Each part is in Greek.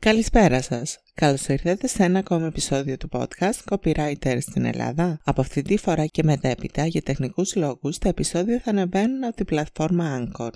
Καλησπέρα σας. Καλώς ήρθατε σε ένα ακόμα επεισόδιο του podcast Copywriter στην Ελλάδα. Από αυτή τη φορά και μετέπειτα, για τεχνικούς λόγους, τα επεισόδια θα ανεβαίνουν από την πλατφόρμα Anchor.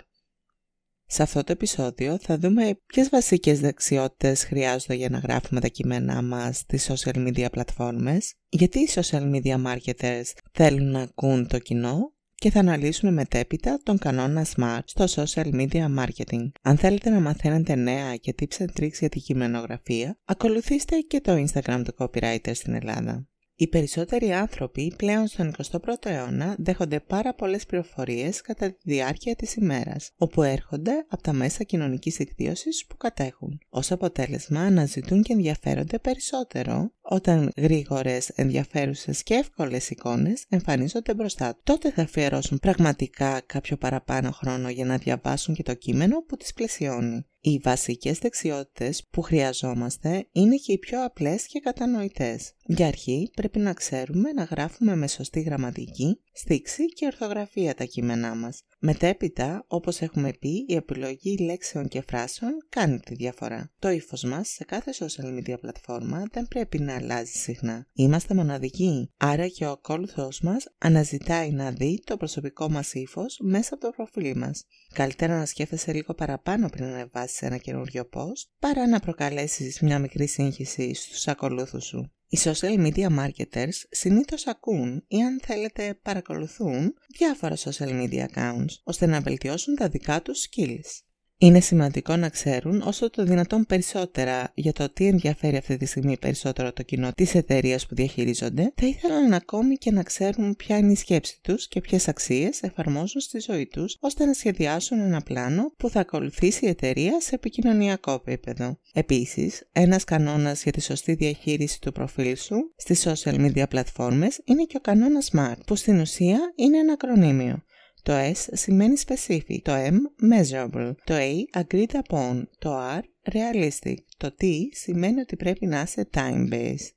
Σε αυτό το επεισόδιο θα δούμε ποιες βασικές δεξιότητες χρειάζονται για να γράφουμε τα κείμενά μας στις social media πλατφόρμες, γιατί οι social media marketers θέλουν να ακούν το κοινό και θα αναλύσουμε μετέπειτα τον κανόνα SMART στο social media marketing. Αν θέλετε να μαθαίνετε νέα και tips and tricks για τη κειμενογραφία, ακολουθήστε και το Instagram του Copywriter στην Ελλάδα. Οι περισσότεροι άνθρωποι πλέον στον 21ο αιώνα δέχονται πάρα πολλές πληροφορίες κατά τη διάρκεια της ημέρας, όπου έρχονται από τα μέσα κοινωνικής δικτύωσης που κατέχουν. Ως αποτέλεσμα αναζητούν και ενδιαφέρονται περισσότερο όταν γρήγορες, ενδιαφέρουσες και εύκολες εικόνες εμφανίζονται μπροστά του. Τότε θα αφιερώσουν πραγματικά κάποιο παραπάνω χρόνο για να διαβάσουν και το κείμενο που τις πλαισιώνει. Οι βασικές δεξιότητες που χρειαζόμαστε είναι και οι πιο απλές και κατανοητές. Για αρχή πρέπει να ξέρουμε να γράφουμε με σωστή γραμματική, στίξη και ορθογραφία τα κείμενά μας. Μετέπειτα, όπως έχουμε πει, η επιλογή λέξεων και φράσεων κάνει τη διαφορά. Το ύφος μας σε κάθε social media πλατφόρμα δεν πρέπει να αλλάζει συχνά. Είμαστε μοναδικοί, άρα και ο ακόλουθος μας αναζητάει να δει το προσωπικό μας ύφος μέσα από το προφίλ μας. Καλύτερα να σκέφτεσαι λίγο παραπάνω πριν να ανεβάσεις ένα καινούριο post, παρά να προκαλέσεις μια μικρή σύγχυση στους ακολούθους σου. Οι social media marketers συνήθως ακούν ή αν θέλετε παρακολουθούν διάφορα social media accounts ώστε να βελτιώσουν τα δικά τους skills. Είναι σημαντικό να ξέρουν όσο το δυνατόν περισσότερα για το τι ενδιαφέρει αυτή τη στιγμή περισσότερο το κοινό της εταιρείας που διαχειρίζονται, θα ήθελαν ακόμη και να ξέρουν ποια είναι η σκέψη τους και ποιες αξίες εφαρμόζουν στη ζωή τους, ώστε να σχεδιάσουν ένα πλάνο που θα ακολουθήσει η εταιρεία σε επικοινωνιακό επίπεδο. Επίσης, ένας κανόνας για τη σωστή διαχείριση του προφίλ σου στις social media πλατφόρμες είναι και ο κανόνας SMART, που στην ουσία είναι ένα ακρονίμιο. Το S σημαίνει specific, το M measurable, το A agreed upon, το R realistic, το T σημαίνει ότι πρέπει να είσαι time-based.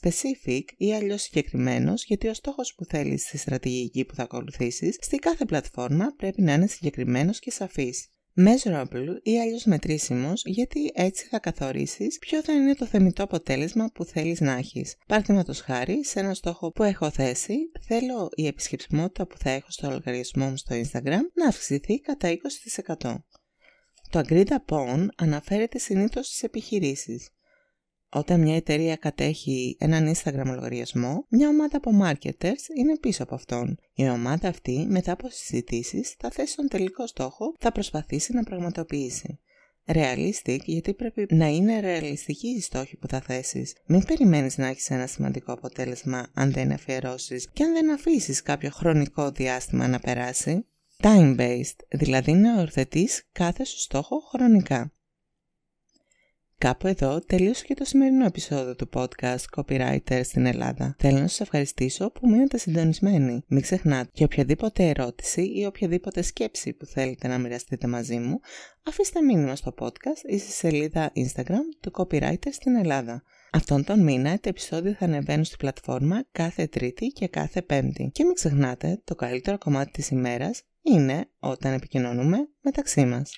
Specific ή αλλιώς συγκεκριμένος γιατί ο στόχος που θέλεις στη στρατηγική που θα ακολουθήσεις στη κάθε πλατφόρμα πρέπει να είναι συγκεκριμένος και σαφής measurable ή αλλιώς μετρήσιμος γιατί έτσι θα καθορίσεις ποιο θα είναι το θεμητό αποτέλεσμα που θέλεις να έχεις. Παραδείγματος χάρη, σε ένα στόχο που έχω θέσει, θέλω η επισκεψιμότητα που θα έχω στο λογαριασμό μου στο Instagram να αυξηθεί κατά 20%. Το agreed upon αναφέρεται συνήθως στις επιχειρήσεις. Όταν μια εταιρεία κατέχει έναν Instagram λογαριασμό, μια ομάδα από marketers είναι πίσω από αυτόν. Η ομάδα αυτή, μετά από συζητήσεις, θα θέσει τον τελικό στόχο, θα προσπαθήσει να πραγματοποιήσει. Realistic γιατί πρέπει να είναι ρεαλιστική η στόχη που θα θέσεις. Μην περιμένεις να έχεις ένα σημαντικό αποτέλεσμα αν δεν αφιερώσεις και αν δεν αφήσεις κάποιο χρονικό διάστημα να περάσει. Time-based, δηλαδή να οριοθετεί κάθε σου στόχο χρονικά. Κάπου εδώ τελείωσε και το σημερινό επεισόδιο του podcast Copywriter στην Ελλάδα. Θέλω να σας ευχαριστήσω που μείνετε συντονισμένοι. Μην ξεχνάτε και οποιαδήποτε ερώτηση ή οποιαδήποτε σκέψη που θέλετε να μοιραστείτε μαζί μου, αφήστε μήνυμα στο podcast ή στη σελίδα Instagram του Copywriter στην Ελλάδα. Αυτόν τον μήνα τα επεισόδια θα ανεβαίνουν στη πλατφόρμα κάθε Τρίτη και κάθε Πέμπτη. Και μην ξεχνάτε, το καλύτερο κομμάτι της ημέρας είναι όταν επικοινωνούμε μεταξύ μας.